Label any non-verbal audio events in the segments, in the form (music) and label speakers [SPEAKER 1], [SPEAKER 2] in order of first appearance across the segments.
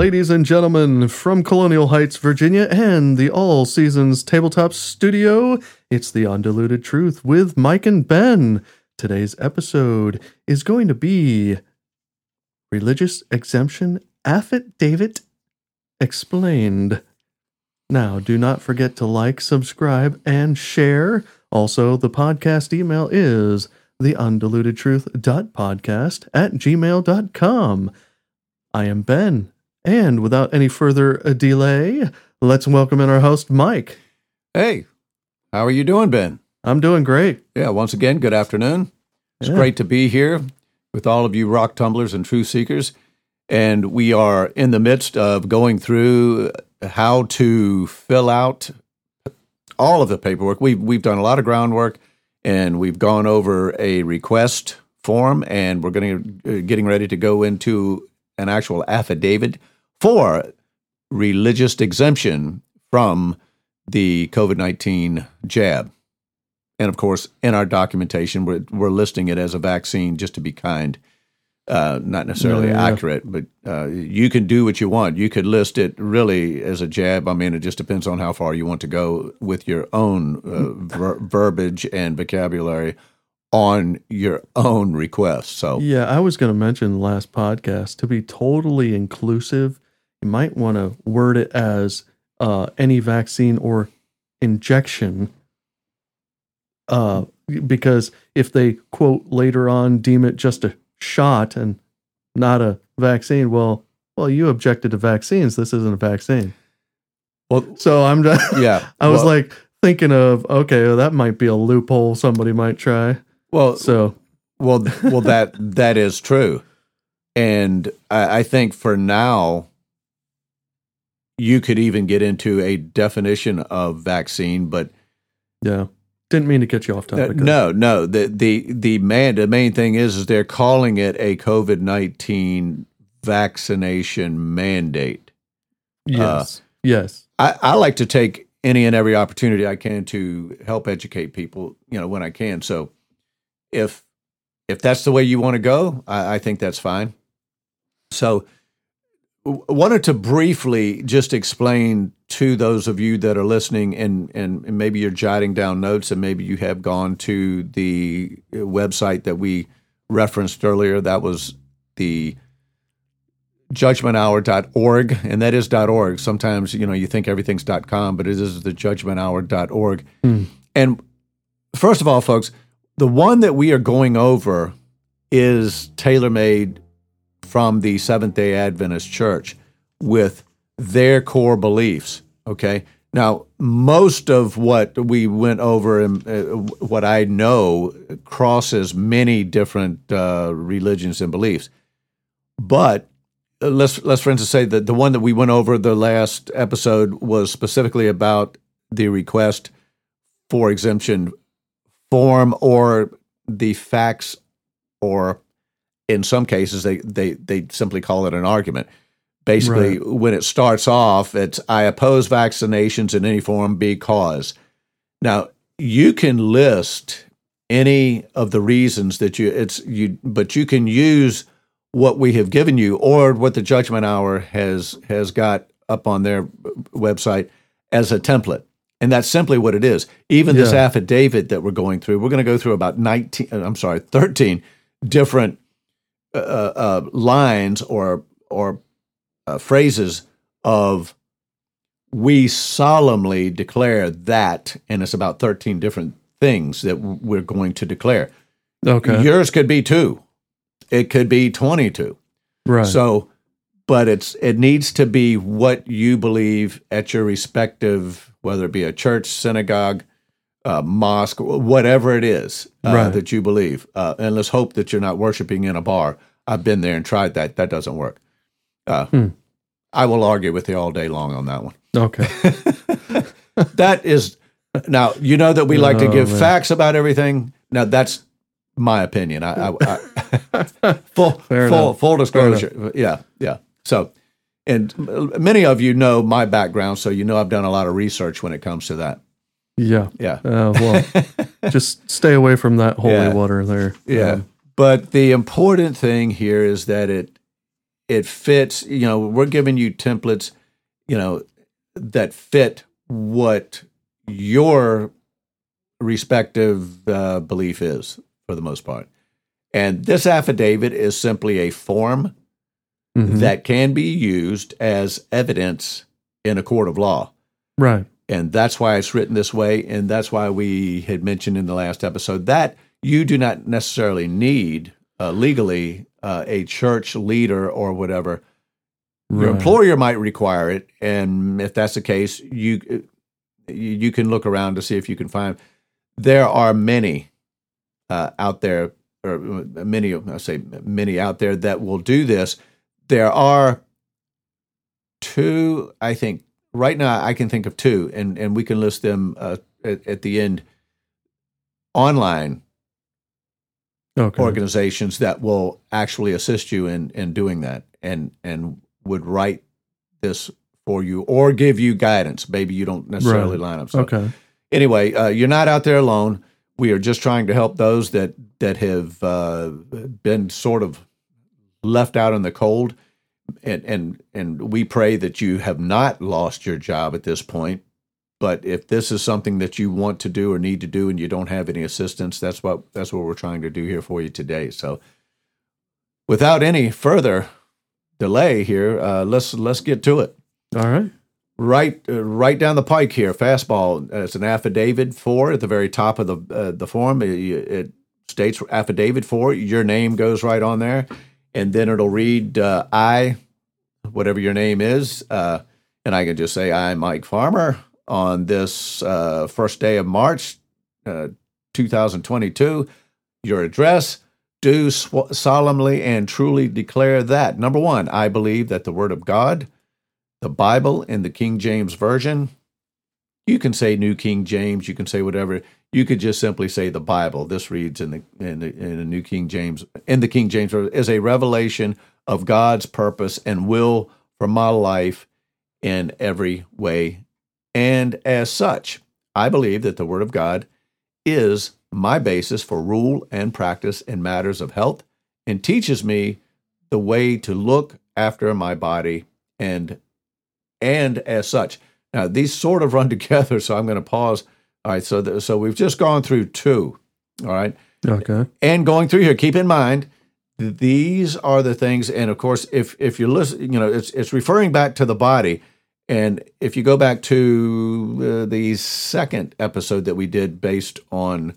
[SPEAKER 1] ladies and gentlemen, from Colonial Heights, Virginia, and the All Seasons Tabletop Studio, it's the Undiluted Truth with Mike and Ben. Today's episode is going to be Religious Exemption Affidavit Explained. Now, do not forget to like, subscribe, and share. Also, the podcast email is the undilutedtruth.podcast at gmail.com. I am Ben, and without any further delay, let's welcome in our host, Mike.
[SPEAKER 2] Hey, how are you doing, Ben?
[SPEAKER 1] I'm doing great.
[SPEAKER 2] Yeah, once again, good afternoon. It's
[SPEAKER 1] Yeah.
[SPEAKER 2] great to be here with all of you rock tumblers and truth seekers. And we are in the midst of going through how to fill out all of the paperwork. We've, we've done a lot of groundwork and we've gone over a request form and we're going to uh, getting ready to go into an actual affidavit for religious exemption from the COVID 19 jab. And of course, in our documentation, we're, we're listing it as a vaccine just to be kind, uh, not necessarily
[SPEAKER 1] Yeah, yeah.
[SPEAKER 2] accurate, but uh, you can do what you want. You could list it really as a jab. I mean, it just depends on how far you want to go with your own uh, ver- verbiage and vocabulary on your own request. So,
[SPEAKER 1] Yeah, I was going to mention the last podcast to be totally inclusive, you might want to word it as uh, any vaccine or injection. Uh, because if they quote later on deem it just a shot and not a vaccine, well, well, you objected to vaccines. This isn't a vaccine.
[SPEAKER 2] well,
[SPEAKER 1] So I'm just, (laughs)
[SPEAKER 2] yeah. (laughs)
[SPEAKER 1] I was
[SPEAKER 2] well,
[SPEAKER 1] like thinking of okay, well, that might be a loophole somebody might try.
[SPEAKER 2] well,
[SPEAKER 1] So
[SPEAKER 2] Well, well, that (laughs) that is true, and I, I think for now, you could even get into a definition of vaccine, but
[SPEAKER 1] yeah, didn't mean to get you off
[SPEAKER 2] uh,
[SPEAKER 1] topic.
[SPEAKER 2] no, no. The the the man the main thing is is they're calling it a COVID nineteen vaccination mandate.
[SPEAKER 1] Yes. yes.
[SPEAKER 2] I, I like to take any and every opportunity I can to help educate people, you know, when I can. So if if that's the way you want to go, I, I think that's fine. So wanted to briefly just explain to those of you that are listening and, and and maybe you're jotting down notes and maybe you have gone to the website that we referenced earlier. That was the judgmenthour.org and that is .org. Sometimes, you know, you think everything's .com, but it is the judgmenthour.org.
[SPEAKER 1] Hmm.
[SPEAKER 2] And first of all, folks, the one that we are going over is tailor-made from the Seventh-day Adventist Church with their core beliefs, okay? Now, most of what we went over and uh, what I know crosses many different uh, religions and beliefs. But uh, let's let's for instance say that the one that we went over the last episode was specifically about the request for exemption form or the facts or in some cases they they they simply call it an argument. Basically when it starts off it's i oppose vaccinations in any form because. Now you can list any of the reasons that you it's you but you can use what we have given you or what the judgment hour has has got up on their website as a template. And that's simply what it is. Even this affidavit that we're going through we're going to go through about 19 uh, i'm sorry 13 different uh, uh, lines or or uh, phrases of we solemnly declare that and it's about 13 different things that we're going to declare
[SPEAKER 1] Okay.
[SPEAKER 2] yours could be two it could be 22
[SPEAKER 1] right.
[SPEAKER 2] so but it's it needs to be what you believe at your respective whether it be a church synagogue uh, mosque whatever it is uh,
[SPEAKER 1] Right.
[SPEAKER 2] that you believe uh, and let's hope that you're not worshiping in a bar i've been there and tried that that doesn't work uh,
[SPEAKER 1] Hmm.
[SPEAKER 2] i will argue with you all day long on that one
[SPEAKER 1] okay. (laughs)
[SPEAKER 2] that is now you know that we like to
[SPEAKER 1] Oh,
[SPEAKER 2] give
[SPEAKER 1] man.
[SPEAKER 2] facts about everything now that's my opinion i, I, I (laughs) full
[SPEAKER 1] Fair
[SPEAKER 2] full
[SPEAKER 1] enough.
[SPEAKER 2] full disclosure yeah yeah so and many of you know my background so you know i've done a lot of research when it comes to that
[SPEAKER 1] Yeah.
[SPEAKER 2] yeah
[SPEAKER 1] Uh, well, (laughs) just stay away from that holy
[SPEAKER 2] Yeah.
[SPEAKER 1] water there.
[SPEAKER 2] yeah
[SPEAKER 1] Um,
[SPEAKER 2] but the important thing here is that it it fits. You know, we're giving you templates, you know, that fit what your respective uh, belief is for the most part. And this affidavit is simply a form
[SPEAKER 1] Mhm.
[SPEAKER 2] that can be used as evidence in a court of law.
[SPEAKER 1] right.
[SPEAKER 2] And that's why it's written this way. And that's why we had mentioned in the last episode that you do not necessarily need uh, legally uh, a church leader or whatever. Your employer might require it. And if that's the case, you, you you can look around to see if you can find. There are many uh, out there, or many, I say many out there that will do this. There are two, I think, right now I can think of two, and, and we can list them uh, at, at the end. Online
[SPEAKER 1] Okay.
[SPEAKER 2] organizations that will actually assist you in, in doing that and, and would write this for you or give you guidance. Maybe you don't necessarily
[SPEAKER 1] Right.
[SPEAKER 2] line up. So
[SPEAKER 1] Okay.
[SPEAKER 2] anyway, uh, you're not out there alone. We are just trying to help those that that have uh, been sort of left out in the cold, and and and we pray that you have not lost your job at this point. But if this is something that you want to do or need to do, and you don't have any assistance, that's what that's what we're trying to do here for you today. So, without any further delay here, uh, let's let's get to it
[SPEAKER 1] All right.
[SPEAKER 2] right uh, right down the pike here fastball uh, it's an affidavit for at the very top of the uh, the form it, it states affidavit for your name goes right on there and then it'll read uh, i whatever your name is uh, and i can just say I'm mike farmer on this uh, first day of march uh, 2022 your address do sw- solemnly and truly declare that number one i believe that the word of god the Bible in the King James Version. You can say New King James, you can say whatever. You could just simply say the Bible. This reads in the in the, in the New King James in the King James is a revelation of God's purpose and will for my life in every way. And as such, I believe that the Word of God is my basis for rule and practice in matters of health and teaches me the way to look after my body and and as such. Now these sort of run (laughs) together, so I'm going to pause. All right, so th- so we've just gone through two. All right,
[SPEAKER 1] Okay.
[SPEAKER 2] and going through here, keep in mind these are the things, and of course, if if you listen, you know, it's it's referring back to the body. And if you go back to uh, the second episode that we did based on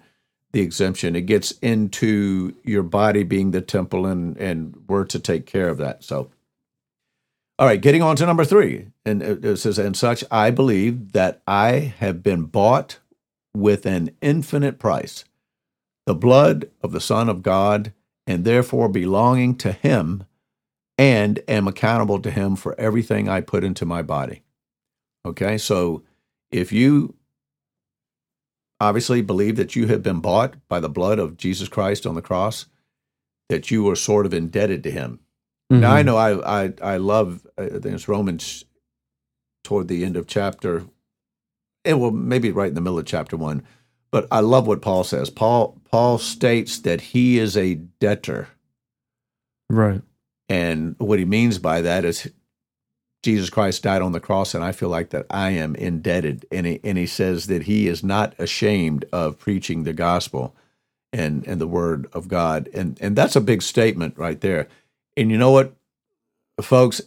[SPEAKER 2] the exemption, it gets into your body being the temple and and we're to take care of that. So, all right, getting on to number three, and it says, and such, I believe that I have been bought with an infinite price, the blood of the Son of God, and therefore belonging to Him, and am accountable to Him for everything I put into my body. Okay, so if you obviously believe that you have been bought by the blood of Jesus Christ on the cross, that you are sort of indebted to Him. Now I
[SPEAKER 1] Mhm.
[SPEAKER 2] know I I I love uh, I think it's Romans toward the end of chapter, and well maybe right in the middle of chapter one, but I love what Paul says. Paul Paul states that he is a debtor,
[SPEAKER 1] Right.
[SPEAKER 2] and what he means by that is Jesus Christ died on the cross, and I feel like that I am indebted, and he and he says that he is not ashamed of preaching the gospel and and the word of God, and and that's a big statement right there. And you know what, folks,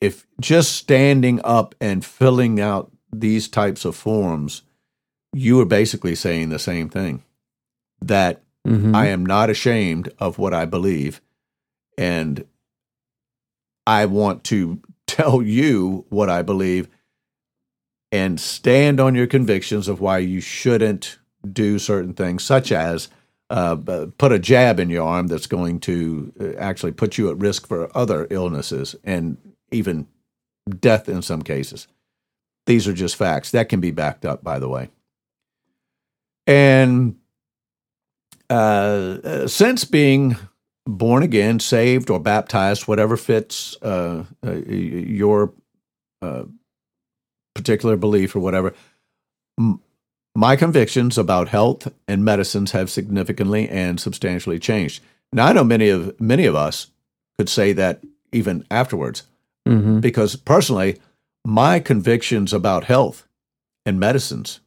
[SPEAKER 2] if just standing up and filling out these types of forms, you are basically saying the same thing that
[SPEAKER 1] Mhm.
[SPEAKER 2] I am not ashamed of what I believe. And I want to (laughs) tell you what I believe and stand on your convictions of why you shouldn't do certain things, such as uh, put a jab in your arm that's going to uh, actually put you at risk for other illnesses and even death in some cases. These are just facts. That can be backed up, by the way. And uh, uh, since being born again, saved, or baptized, whatever fits uh, uh, your particular belief or whatever, my convictions about health and medicines have significantly and substantially changed. Now, I know many of many of us could say that even afterwards.
[SPEAKER 1] Mm-hmm.
[SPEAKER 2] Because personally, my convictions about health and medicines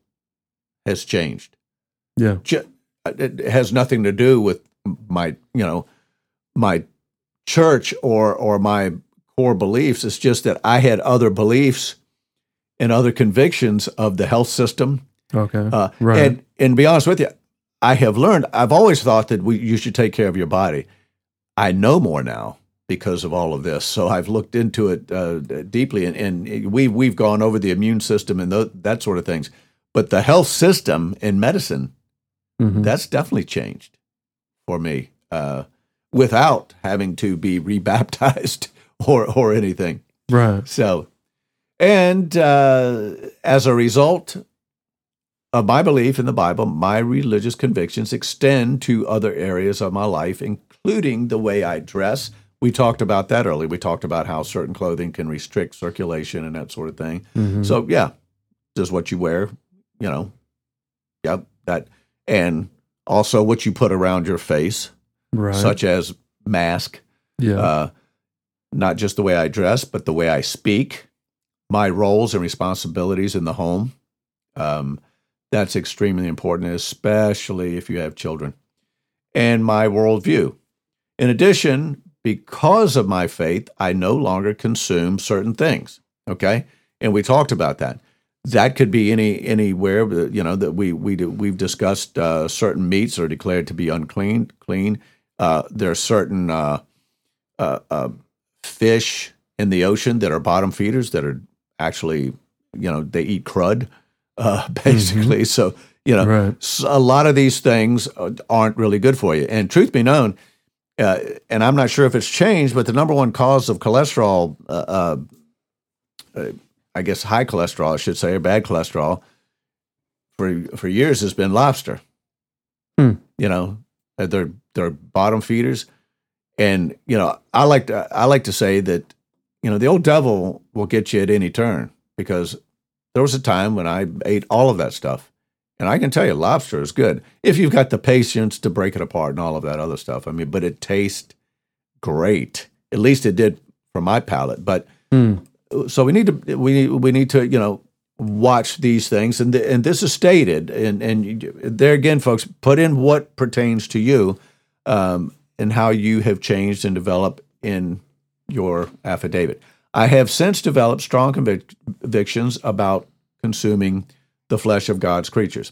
[SPEAKER 2] has changed.
[SPEAKER 1] Yeah.
[SPEAKER 2] Ju- It has nothing to do with my, you know, my church or or my core beliefs. It's just that I had other beliefs and other convictions of the health system
[SPEAKER 1] Okay.
[SPEAKER 2] uh,
[SPEAKER 1] Right.
[SPEAKER 2] And and to be honest with you, I have learned. I've always thought that we you should take care of your body. I know more now because of all of this. So I've looked into it uh, deeply, and, and we we've gone over the immune system and that sort of things. But the health system in medicine
[SPEAKER 1] Mhm.
[SPEAKER 2] that's definitely changed for me uh, without having to be rebaptized (laughs) or or anything.
[SPEAKER 1] Right.
[SPEAKER 2] So, and uh, as a result of my belief in the Bible, my religious convictions extend to other areas of my life, including the way I dress. We talked about that earlier. We talked about how certain clothing can restrict circulation and that sort of thing.
[SPEAKER 1] Mhm.
[SPEAKER 2] So, yeah, just what you wear, you know, yep, that, and also what you put around your face,
[SPEAKER 1] right.
[SPEAKER 2] such as mask,
[SPEAKER 1] yeah.
[SPEAKER 2] uh, not just the way I dress, but the way I speak, my roles and responsibilities in the home. Um, that's extremely important, especially if you have children, and my worldview. In addition, because of my faith, I no longer consume certain things. Okay, and we talked about that. That could be any anywhere. You know that we we do, we've discussed uh, certain meats are declared to be unclean. Clean. Uh, there are certain uh, uh, uh, fish in the ocean that are bottom feeders that are actually, you know, they eat crud, uh, (laughs) basically. So, you know,
[SPEAKER 1] Right.
[SPEAKER 2] a lot of these things uh, aren't really good for you. And truth be known, uh, and I'm not sure if it's changed, but the number one cause of cholesterol, uh, uh, uh, I guess high cholesterol, I should say, or bad cholesterol, for for years has been lobster.
[SPEAKER 1] Hmm.
[SPEAKER 2] You know, they're they're bottom feeders, and you know, I like to I like to say that you know the old devil will get you at any turn because there was a time when I ate all of that stuff, and I can tell you, lobster is good if you've got the patience to break it apart and all of that other stuff. I mean, but it tastes great. At least it did for my palate. But
[SPEAKER 1] Hmm.
[SPEAKER 2] so we need to we need we need to you know watch these things and th- and this is stated and and there again folks put in what pertains to you um, and how you have changed and developed in your affidavit i have since developed strong convic- convictions about consuming the flesh of god's creatures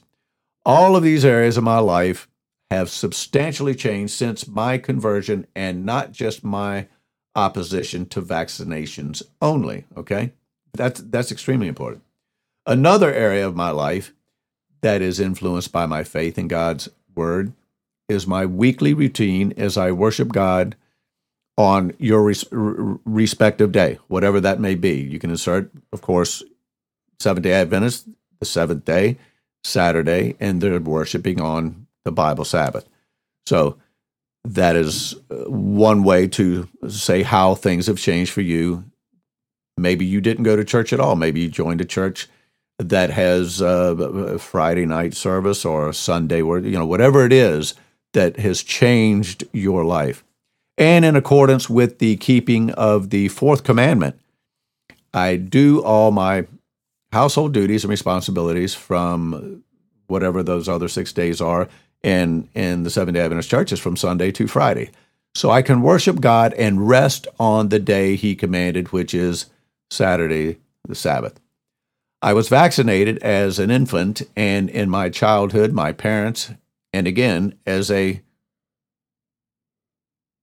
[SPEAKER 2] all of these areas of my life have substantially changed since my conversion and not just my opposition to vaccinations only. Okay, that's that's extremely important. Another area of my life that is influenced by my faith in God's word is my weekly routine as I worship God on your res- respective day, whatever that may be. You can insert, of course, Seventh Day Adventist, the seventh day, Saturday, and they're worshiping on the Bible Sabbath. So that is uh, one way to say how things have changed for you. Maybe you didn't go to church at all. Maybe you joined a church that has uh, a Friday night service or a Sunday, where you know whatever it is that has changed your life, and in accordance with the keeping of the fourth commandment, I do all my household duties and responsibilities from whatever those other six days are in in the Seventh Day Adventist churches from Sunday to Friday. So I can worship God and rest on the day He commanded, which is Saturday, the Sabbath. I was vaccinated as an infant, and in my childhood, my parents, and again as a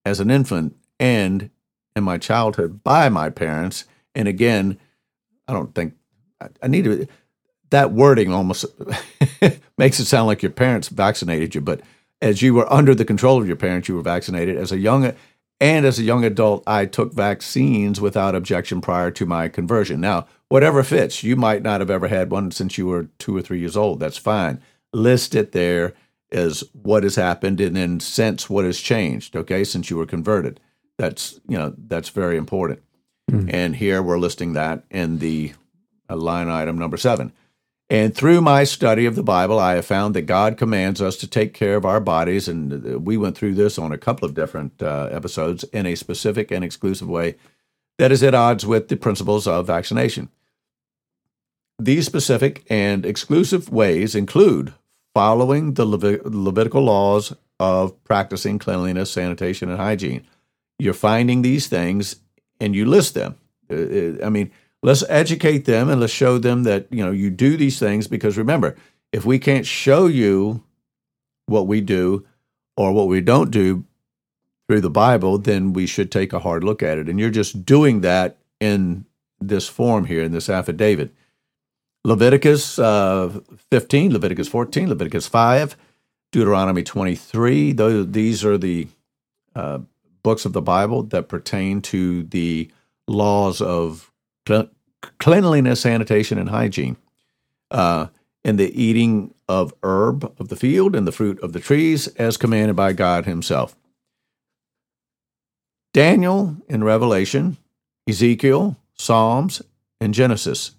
[SPEAKER 2] as an infant, and in my childhood by my parents, and again, I don't think I, I need to. That wording almost (laughs) makes it sound like your parents vaccinated you, but as you were under the control of your parents, you were vaccinated. As a young and as a young adult, I took vaccines without objection prior to my conversion. Now, whatever fits, you might not have ever had one since you were two or three years old. That's fine. List it there as what has happened, and then since what has changed. Okay, since you were converted, that's you know that's very important. And here we're listing that in the uh, line item number seven. And through my study of the Bible, I have found that God commands us to take care of our bodies. And uh, we went through this on a couple of different uh, episodes in a specific and exclusive way that is at odds with the principles of vaccination. These specific and exclusive ways include following the Levitical laws of practicing cleanliness, sanitation, and hygiene. You're finding these things and you list them. Uh, uh, I mean, let's educate them and let's show them that you know you do these things because remember, if we can't show you what we do or what we don't do through the Bible, then we should take a hard look at it. And you're just doing that in this form here in this affidavit. Leviticus uh, 15, Leviticus 14, Leviticus 5, Deuteronomy 23. Those, these are the uh, books of the Bible that pertain to the laws of cleanliness, sanitation, and hygiene. Uh, and the eating of herb of the field and the fruit of the trees as commanded by God Himself. Daniel in Revelation, Ezekiel, Psalms, and Genesis.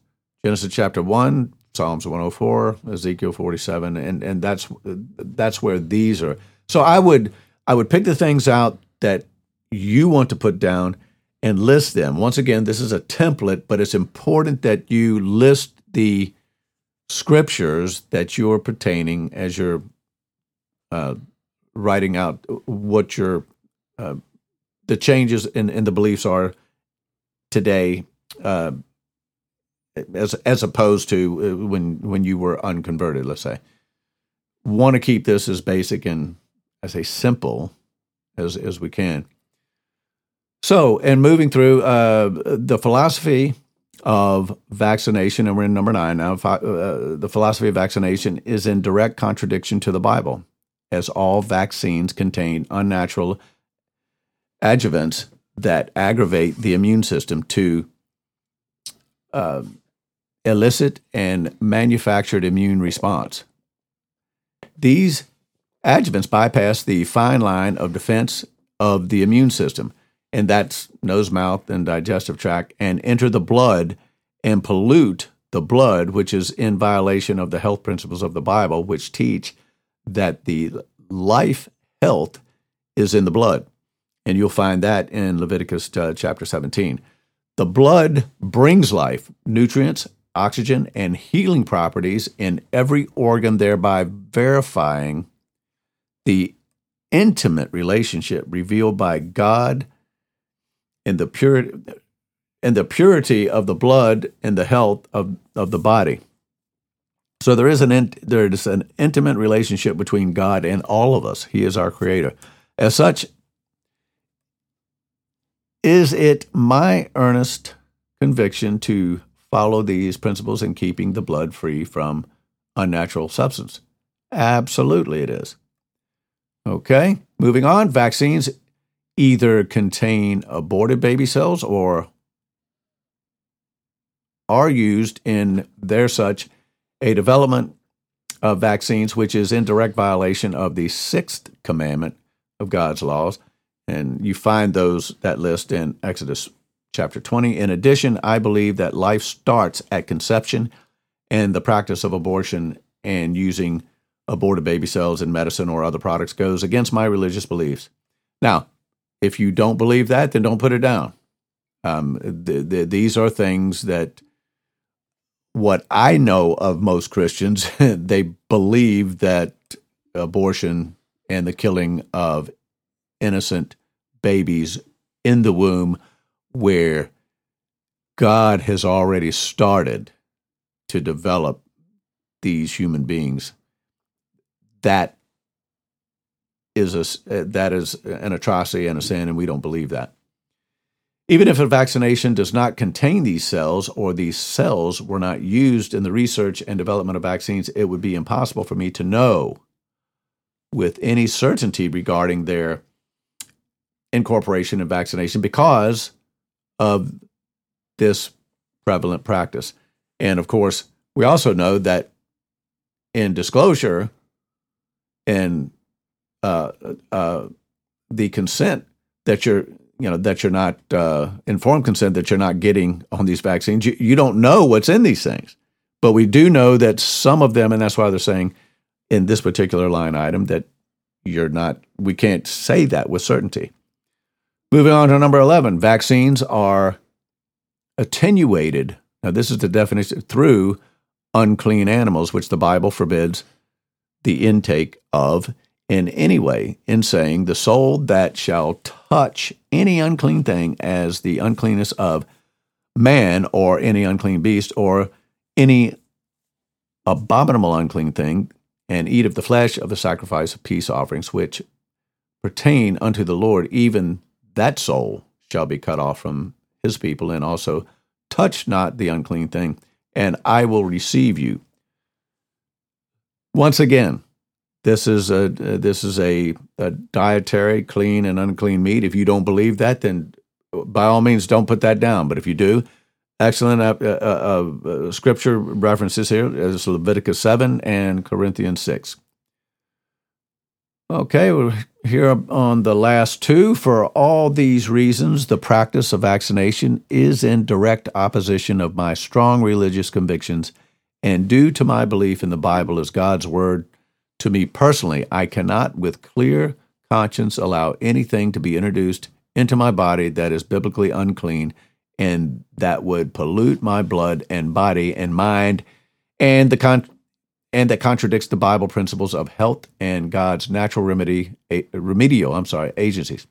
[SPEAKER 2] Genesis chapter 1, Psalms 104, Ezekiel 47, and, and that's that's where these are. So I would I would pick the things out that you want to put down and list them. Once again, this is a template, but it's important that you list the scriptures that you're pertaining as you're uh, writing out what your uh, the changes in, in the beliefs are today, uh, as as opposed to uh, when when you were unconverted. Let's say, want to keep this as basic and I say simple as as we can. So, and moving through uh, the philosophy of vaccination, and we're in number nine now. Uh, the philosophy of vaccination is in direct contradiction to the Bible, as all vaccines contain unnatural adjuvants that aggravate the immune system to uh, elicit and manufactured immune response. These adjuvants bypass the fine line of defense of the immune system and that's nose, mouth, and digestive tract, and enter the blood and pollute the blood, which is in violation of the health principles of the Bible, which teach that the life health is in the blood. And you'll find that in Leviticus uh, chapter 17. The blood brings life, nutrients, oxygen, and healing properties in every organ, thereby verifying the intimate relationship revealed by God in the purity in the purity of the blood and the health of, of the body. So there is an in, there is an intimate relationship between God and all of us. He is our creator. As such, is it my earnest conviction to follow these principles in keeping the blood free from unnatural substance? Absolutely, it is. Okay, moving on. Vaccines either contain aborted baby cells or are used in their such a development of vaccines, which is in direct violation of the sixth commandment of God's laws. And you find those that list in Exodus chapter 20. In addition, I believe that life starts at conception and the practice of abortion and using aborted baby cells in medicine or other products goes against my religious beliefs. Now, if you don't believe that, then don't put it down. Um, the, the, these are things that what I know of most Christians, (laughs) they believe that abortion and the killing of innocent babies in the womb, where God has already started to develop these human beings, that is a, uh, that is an atrocity and a sin, and we don't believe that. Even if a vaccination does not contain these cells or these cells were not used in the research and development of vaccines, it would be impossible for me to know with any certainty regarding their incorporation in vaccination because of this prevalent practice. And of course, we also know that in disclosure and uh, uh, the consent that you're you know that you're not uh, informed consent that you're not getting on these vaccines. You, you don't know what's in these things, But we do know that some of them, and that's why they're saying in this particular line item that you're not, we can't say that with certainty. Moving on to number 11, vaccines are attenuated. Now, this is the definition through unclean animals, which the Bible forbids the intake of in any way, in saying, The soul that shall touch any unclean thing as the uncleanness of man or any unclean beast or any abominable unclean thing, and eat of the flesh of the sacrifice of peace offerings, which pertain unto the Lord, even that soul shall be cut off from his people, and also touch not the unclean thing, and I will receive you. Once again, this is a this is a, a dietary clean and unclean meat. If you don't believe that, then by all means don't put that down. But if you do, excellent uh, uh, uh, scripture references here is Leviticus seven and Corinthians six. Okay, we're here on the last two. For all these reasons, the practice of vaccination is in direct opposition of my strong religious convictions and due to my belief in the Bible as God's Word. To me personally, I cannot, with clear conscience, allow anything to be introduced into my body that is biblically unclean and that would pollute my blood and body and mind and the con- and that contradicts the Bible principles of health and God's natural remedy, remedial, I'm sorry, agencies.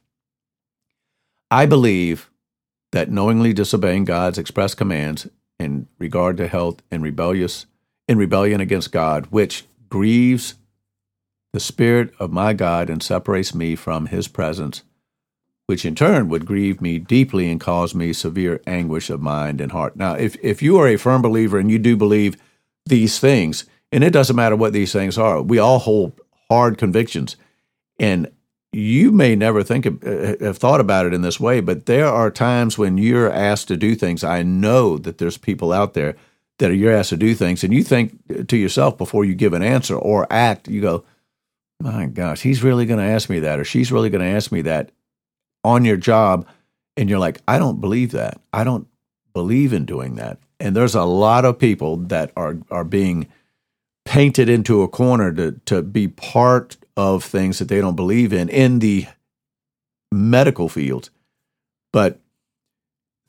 [SPEAKER 2] I believe that knowingly disobeying God's express commands in regard to health and rebellious in rebellion against God, which grieves the spirit of my God and separates me from his presence, which in turn would grieve me deeply and cause me severe anguish of mind and heart. Now, if, if you are a firm believer and you do believe these things, and it doesn't matter what these things are. We all hold hard convictions. And you may never think of, uh, have thought about it in this way, but there are times when you're asked to do things. I know that there's people out there that are, you're asked to do things, and you think to yourself before you give an answer or act, you go, "My gosh, he's really going to ask me that, or she's really going to ask me that on your job," and you're like, "I don't believe that. I don't believe in doing that." And there's a lot of people that are are being painted into a corner to to be part of things that they don't believe in in the medical field. But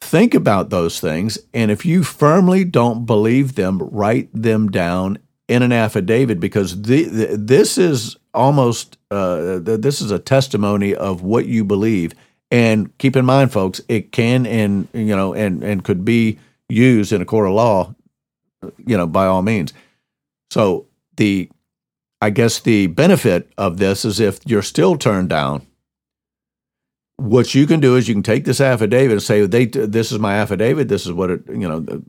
[SPEAKER 2] think about those things and if you firmly don't believe them, write them down in an affidavit because the, the, this is almost uh, this is a testimony of what you believe. And keep in mind, folks, it can and you know and and could be used in a court of law, you know, by all means. So the I guess the benefit of this is if you're still turned down, what you can do is you can take this affidavit and say they this is my affidavit, this is what it, you know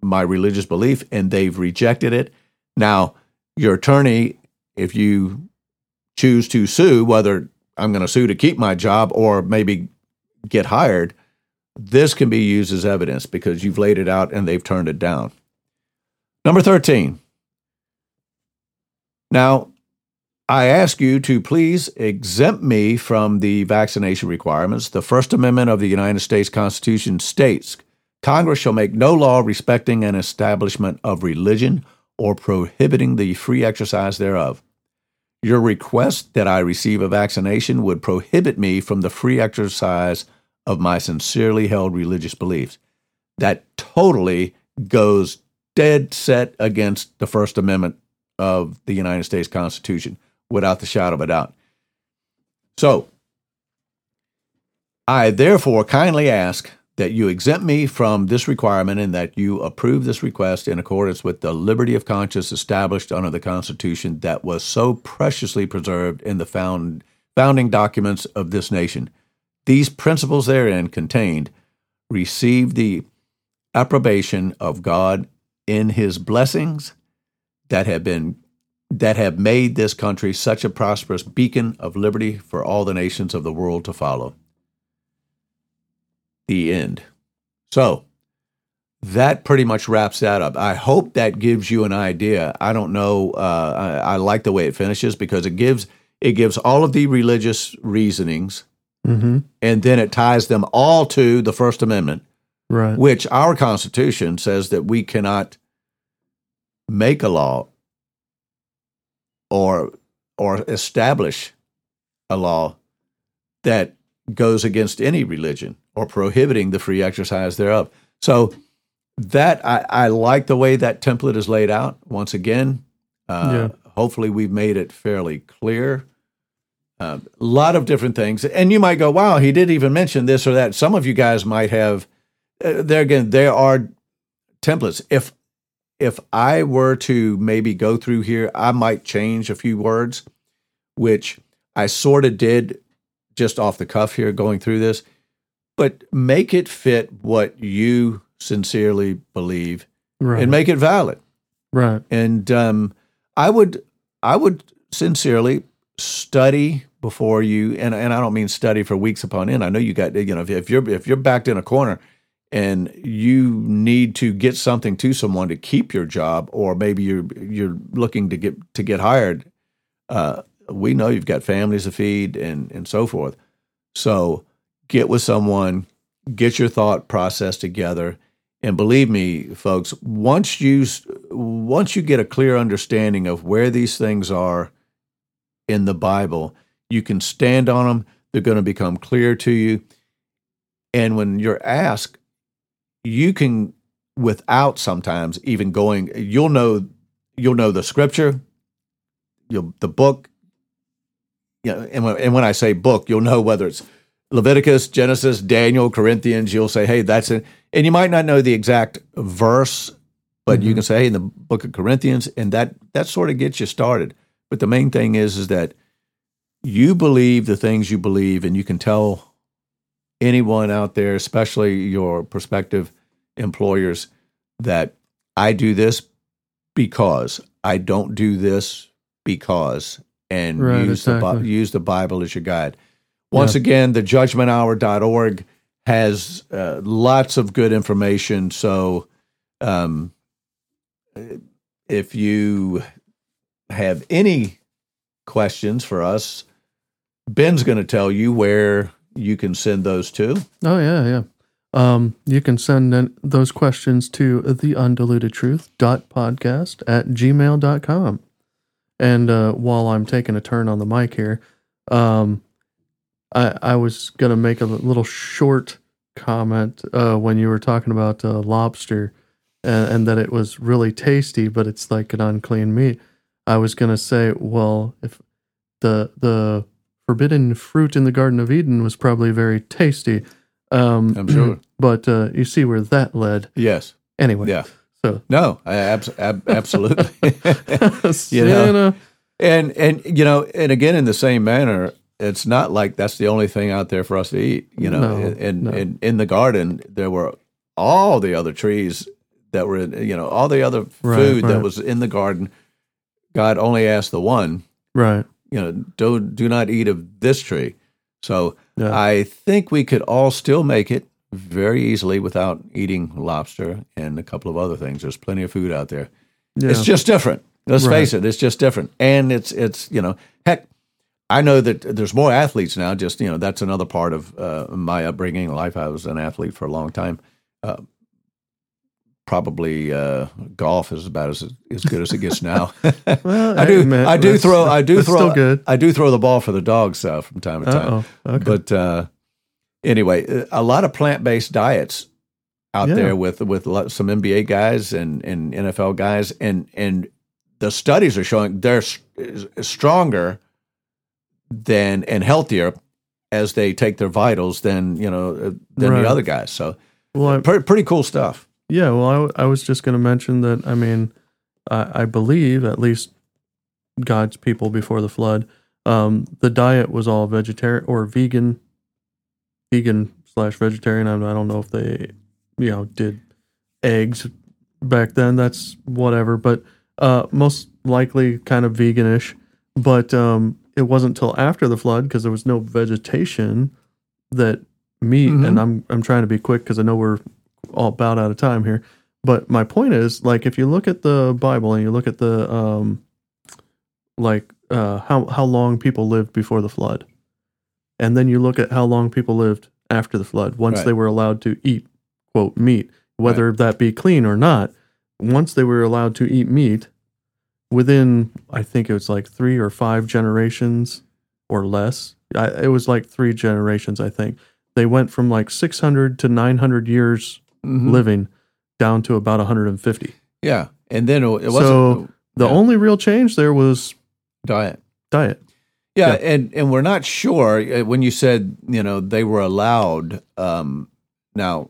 [SPEAKER 2] my religious belief, and they've rejected it. Now your attorney, if you choose to sue, whether I'm going to sue to keep my job or maybe get hired, this can be used as evidence because you've laid it out and they've turned it down. Number 13, now, I ask you to please exempt me from the vaccination requirements. The First Amendment of the United States Constitution states Congress shall make no law respecting an establishment of religion or prohibiting the free exercise thereof. Your request that I receive a vaccination would prohibit me from the free exercise of my sincerely held religious beliefs. That totally goes dead set against the First Amendment of the United States Constitution, without the shadow of a doubt. So, I therefore kindly ask that you exempt me from this requirement and that you approve this request in accordance with the liberty of conscience established under the Constitution that was so preciously preserved in the found, founding documents of this nation. These principles therein contained receive the approbation of God in his blessings that have been that have made this country such a prosperous beacon of liberty for all the nations of the world to follow. The end. So, that pretty much wraps that up. I hope that gives you an idea. I don't know. Uh, I, I, like the way it finishes because it gives it gives all of the religious reasonings, mm-hmm. and then it ties them all to the First Amendment,
[SPEAKER 1] right?
[SPEAKER 2] Which our Constitution says that we cannot make a law or or establish a law that goes against any religion or prohibiting the free exercise thereof. So that I, I like the way that template is laid out. Once again, uh, yeah. hopefully we've made it fairly clear. A uh, lot of different things, and you might go, "Wow, he did even mention this or that." Some of you guys might have. Uh, there again, there are templates. If if I were to maybe go through here, I might change a few words, which I sort of did just off the cuff here going through this, but make it fit what you sincerely believe right. and make it valid.
[SPEAKER 1] Right.
[SPEAKER 2] And um, I would I would sincerely study before you and and I don't mean study for weeks upon end. I know you got you know if, if you're if you're backed in a corner and you need to get something to someone to keep your job or maybe you're you're looking to get to get hired uh, we know you've got families to feed and, and so forth. So get with someone, get your thought process together. And believe me, folks, once you once you get a clear understanding of where these things are in the Bible, you can stand on them. They're going to become clear to you. And when you're asked, you can, without sometimes even going, you'll know you'll know the scripture, you'll the book, you know, and when, and when I say book, you'll know whether it's Leviticus, Genesis, Daniel, Corinthians. You'll say, hey, that's it. And you might not know the exact verse, but mm-hmm. you can say, hey, in the book of Corinthians, and that that sort of gets you started. But the main thing is, is that you believe the things you believe, and you can tell anyone out there, especially your prospective employers, that I do this because I don't do this because and right, use exactly. the use the Bible as your guide. Once yeah. again, the judgmenthour.org has uh, lots of good information. So, um, if you have any questions for us, Ben's going to tell you where you can send those to.
[SPEAKER 1] Oh yeah, yeah. Um, you can send those questions to the undiluted truth dot podcast at gmail.com. And uh, while I'm taking a turn on the mic here, um, I, I was going to make a little short comment uh, when you were talking about uh, lobster and, and, that it was really tasty, but it's like an unclean meat. I was going to say, well, if the the forbidden fruit in the Garden of Eden was probably very tasty. Um,
[SPEAKER 2] I'm sure. (clears throat)
[SPEAKER 1] But uh, you see where that led.
[SPEAKER 2] Yes.
[SPEAKER 1] Anyway.
[SPEAKER 2] Yeah. So no, ab- ab- absolutely. (laughs) (laughs) you know, and and you know, and again, in the same manner, it's not like that's the only thing out there for us to eat. You know, no, in, no. in in the garden there were all the other trees that were in, you know all the other food right, right. that was in the garden. God only asked the one,
[SPEAKER 1] right?
[SPEAKER 2] You know, do do not eat of this tree. So yeah. I think we could all still make it very easily without eating lobster and a couple of other things. There's plenty of food out there. Yeah. It's just different. Let's right. face it, it's just different. And it's it's you know, heck, I know that there's more athletes now. Just you know, that's another part of uh, my upbringing life. I was an athlete for a long time. Uh, probably uh, golf is about as as good as it gets now. (laughs) well, (laughs) I do I do throw I do throw good. I do throw the ball for the dogs uh, from time to time. Okay. But uh, anyway, uh, a lot of plant based diets out yeah. there with with some NBA guys and, and NFL guys, and and the studies are showing they're stronger than and healthier as they take their vitals than you know uh, than right. the other guys. So, well, pretty, pretty cool stuff.
[SPEAKER 1] Yeah, well, I, I was just going to mention that. I mean, I, I, believe at least God's people before the flood, um, the diet was all vegetarian or vegan vegan slash vegetarian. I don't know if they, you know, did eggs back then. That's whatever, but uh, most likely kind of veganish. But um, it wasn't until after the flood because there was no vegetation that meat. Mm-hmm. And I'm I'm trying to be quick because I know we're all about out of time here. But my point is, like, if you look at the Bible and you look at the um, like uh, how how long people lived before the flood, and then you look at how long people lived after the flood once right. they were allowed to eat quote meat whether right. that be clean or not once they were allowed to eat meat, within I think it was like three or five generations or less. I, it was like three generations, I think. They went from like 600 to 900 years
[SPEAKER 2] Mhm.
[SPEAKER 1] living down to about 150.
[SPEAKER 2] Yeah, and then it wasn't
[SPEAKER 1] So the
[SPEAKER 2] yeah.
[SPEAKER 1] only real change there was
[SPEAKER 2] diet.
[SPEAKER 1] diet.
[SPEAKER 2] Yeah,
[SPEAKER 1] Yeah.
[SPEAKER 2] and and we're not sure uh, when you said you know they were allowed. Um, now,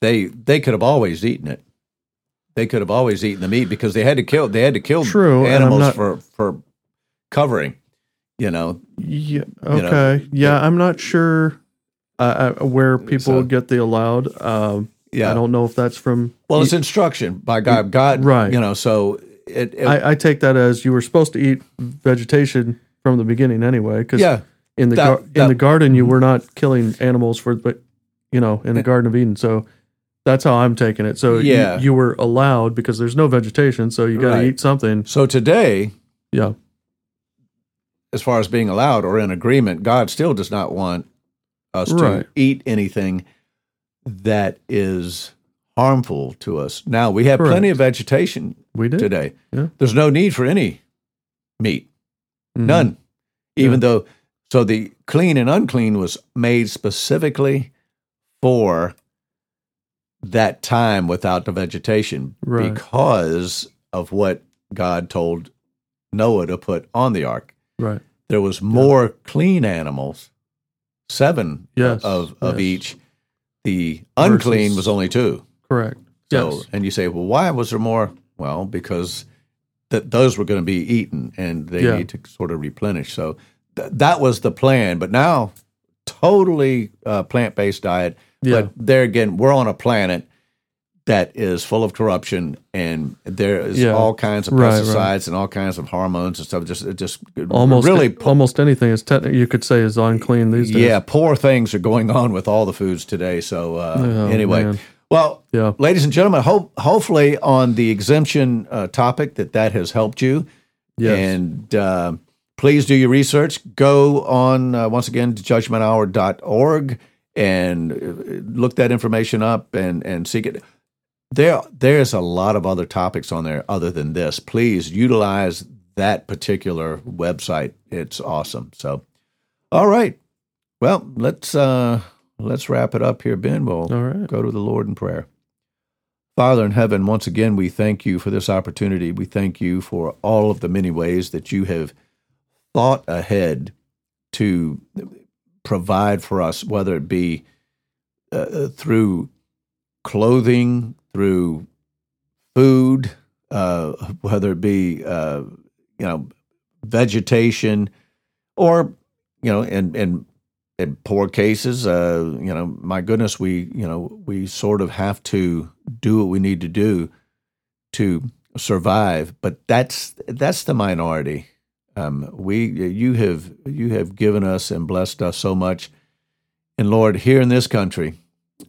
[SPEAKER 2] they they could have always eaten it. They could have always eaten the meat because they had to kill. They had to kill
[SPEAKER 1] True,
[SPEAKER 2] animals
[SPEAKER 1] not-
[SPEAKER 2] for for covering. You know,
[SPEAKER 1] Yeah.
[SPEAKER 2] You know,
[SPEAKER 1] Okay. yeah, I'm not sure uh, uh, where people
[SPEAKER 2] So-
[SPEAKER 1] get the allowed. Um,
[SPEAKER 2] yeah.
[SPEAKER 1] I don't know if that's from.
[SPEAKER 2] well, it's instruction by God. God,
[SPEAKER 1] Right.
[SPEAKER 2] You know, so it. it
[SPEAKER 1] I, I take that as you were supposed to eat vegetation from the beginning anyway, because
[SPEAKER 2] yeah,
[SPEAKER 1] in the
[SPEAKER 2] that-
[SPEAKER 1] gar-
[SPEAKER 2] that-
[SPEAKER 1] in the garden you mm-hmm. were not killing animals for, but you know, in the Garden of Eden. So that's how I'm taking it. So you-
[SPEAKER 2] Yeah.
[SPEAKER 1] you, were allowed because there's no vegetation, so you got to
[SPEAKER 2] Right.
[SPEAKER 1] eat something.
[SPEAKER 2] so today,
[SPEAKER 1] Yeah.
[SPEAKER 2] as far as being allowed or in agreement, God still does not want us to eat anything that is harmful to us. Now we have plenty of vegetation
[SPEAKER 1] We do.
[SPEAKER 2] today.
[SPEAKER 1] Yeah.
[SPEAKER 2] There's no need for any meat,
[SPEAKER 1] Mhm.
[SPEAKER 2] none. Even
[SPEAKER 1] Yeah.
[SPEAKER 2] though, so the clean and unclean was made specifically for that time without the vegetation
[SPEAKER 1] Right.
[SPEAKER 2] because of what God told Noah to put on the ark
[SPEAKER 1] Right.
[SPEAKER 2] there was more clean animals, seven
[SPEAKER 1] Yes,
[SPEAKER 2] of of
[SPEAKER 1] yes.
[SPEAKER 2] each. The unclean
[SPEAKER 1] Versus-
[SPEAKER 2] was only two.
[SPEAKER 1] Correct.
[SPEAKER 2] So,
[SPEAKER 1] yes.
[SPEAKER 2] and you say, well, why was there more? Well, because that those were going to be eaten, and they
[SPEAKER 1] Yeah.
[SPEAKER 2] need to sort of replenish. So th- that was the plan. But now, totally uh, plant based diet.
[SPEAKER 1] Yeah.
[SPEAKER 2] But there again, we're on a planet that is full of corruption, and there is
[SPEAKER 1] Yeah.
[SPEAKER 2] all kinds of
[SPEAKER 1] Right, right.
[SPEAKER 2] pesticides and all kinds of hormones and stuff. Just, just
[SPEAKER 1] almost
[SPEAKER 2] really
[SPEAKER 1] almost anything is technically you could say is unclean these days.
[SPEAKER 2] Yeah, poor things are going on with all the foods today. So uh,
[SPEAKER 1] Oh,
[SPEAKER 2] anyway,
[SPEAKER 1] man.
[SPEAKER 2] well,
[SPEAKER 1] Yeah.
[SPEAKER 2] ladies and gentlemen, hope hopefully on the exemption uh, topic that that has helped you.
[SPEAKER 1] Yes.
[SPEAKER 2] And uh, please do your research. Go on uh, once again to judgmenthour.org and uh, look that information up and and seek it. There, there's a lot of other topics on there other than this. Please utilize that particular website. It's awesome. So, all right. Well, let's uh, let's wrap it up here, Ben. We'll
[SPEAKER 1] right.
[SPEAKER 2] go to the Lord in prayer. Father in heaven, once again, we thank you for this opportunity. We thank you for all of the many ways that you have thought ahead to provide for us, whether it be uh, through clothing, through food, uh, whether it be uh, you know vegetation, or you know, in in in poor cases, uh, you know, my goodness, we you know we sort of have to do what we need to do to survive, but that's that's the minority. Um, we you have you have given us and blessed us so much, and Lord, here in this country,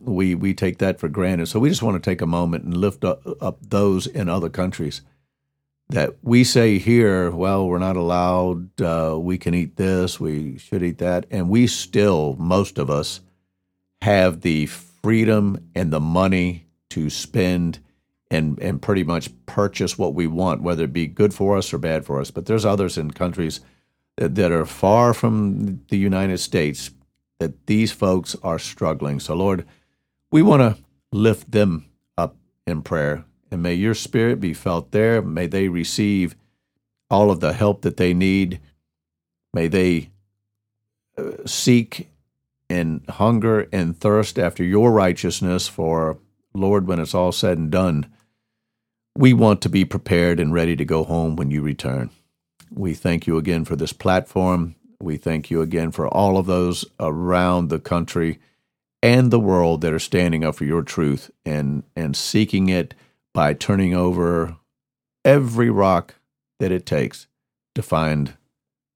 [SPEAKER 2] we we take that for granted. So we just want to take a moment and lift up, up those in other countries that we say here, well, we're not allowed. Uh, we can eat this. We should eat that, and we still, most of us, have the freedom and the money to spend and and pretty much purchase what we want, whether it be good for us or bad for us. But there's others in countries that, that are far from the United States that these folks are struggling. So, Lord, we want to lift them up in prayer, and may your Spirit be felt there. May they receive all of the help that they need. May they uh, seek and hunger and thirst after your righteousness. For Lord, when it's all said and done, we want to be prepared and ready to go home when you return. We thank you again for this platform. We thank you again for all of those around the country and the world that are standing up for your truth and, and seeking it by turning over every rock that it takes to find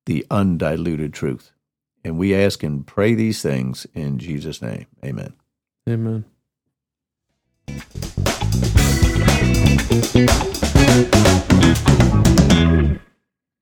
[SPEAKER 2] the undiluted truth. And we ask and pray these things in Jesus' name. Amen.
[SPEAKER 1] Amen.
[SPEAKER 3] Thank you.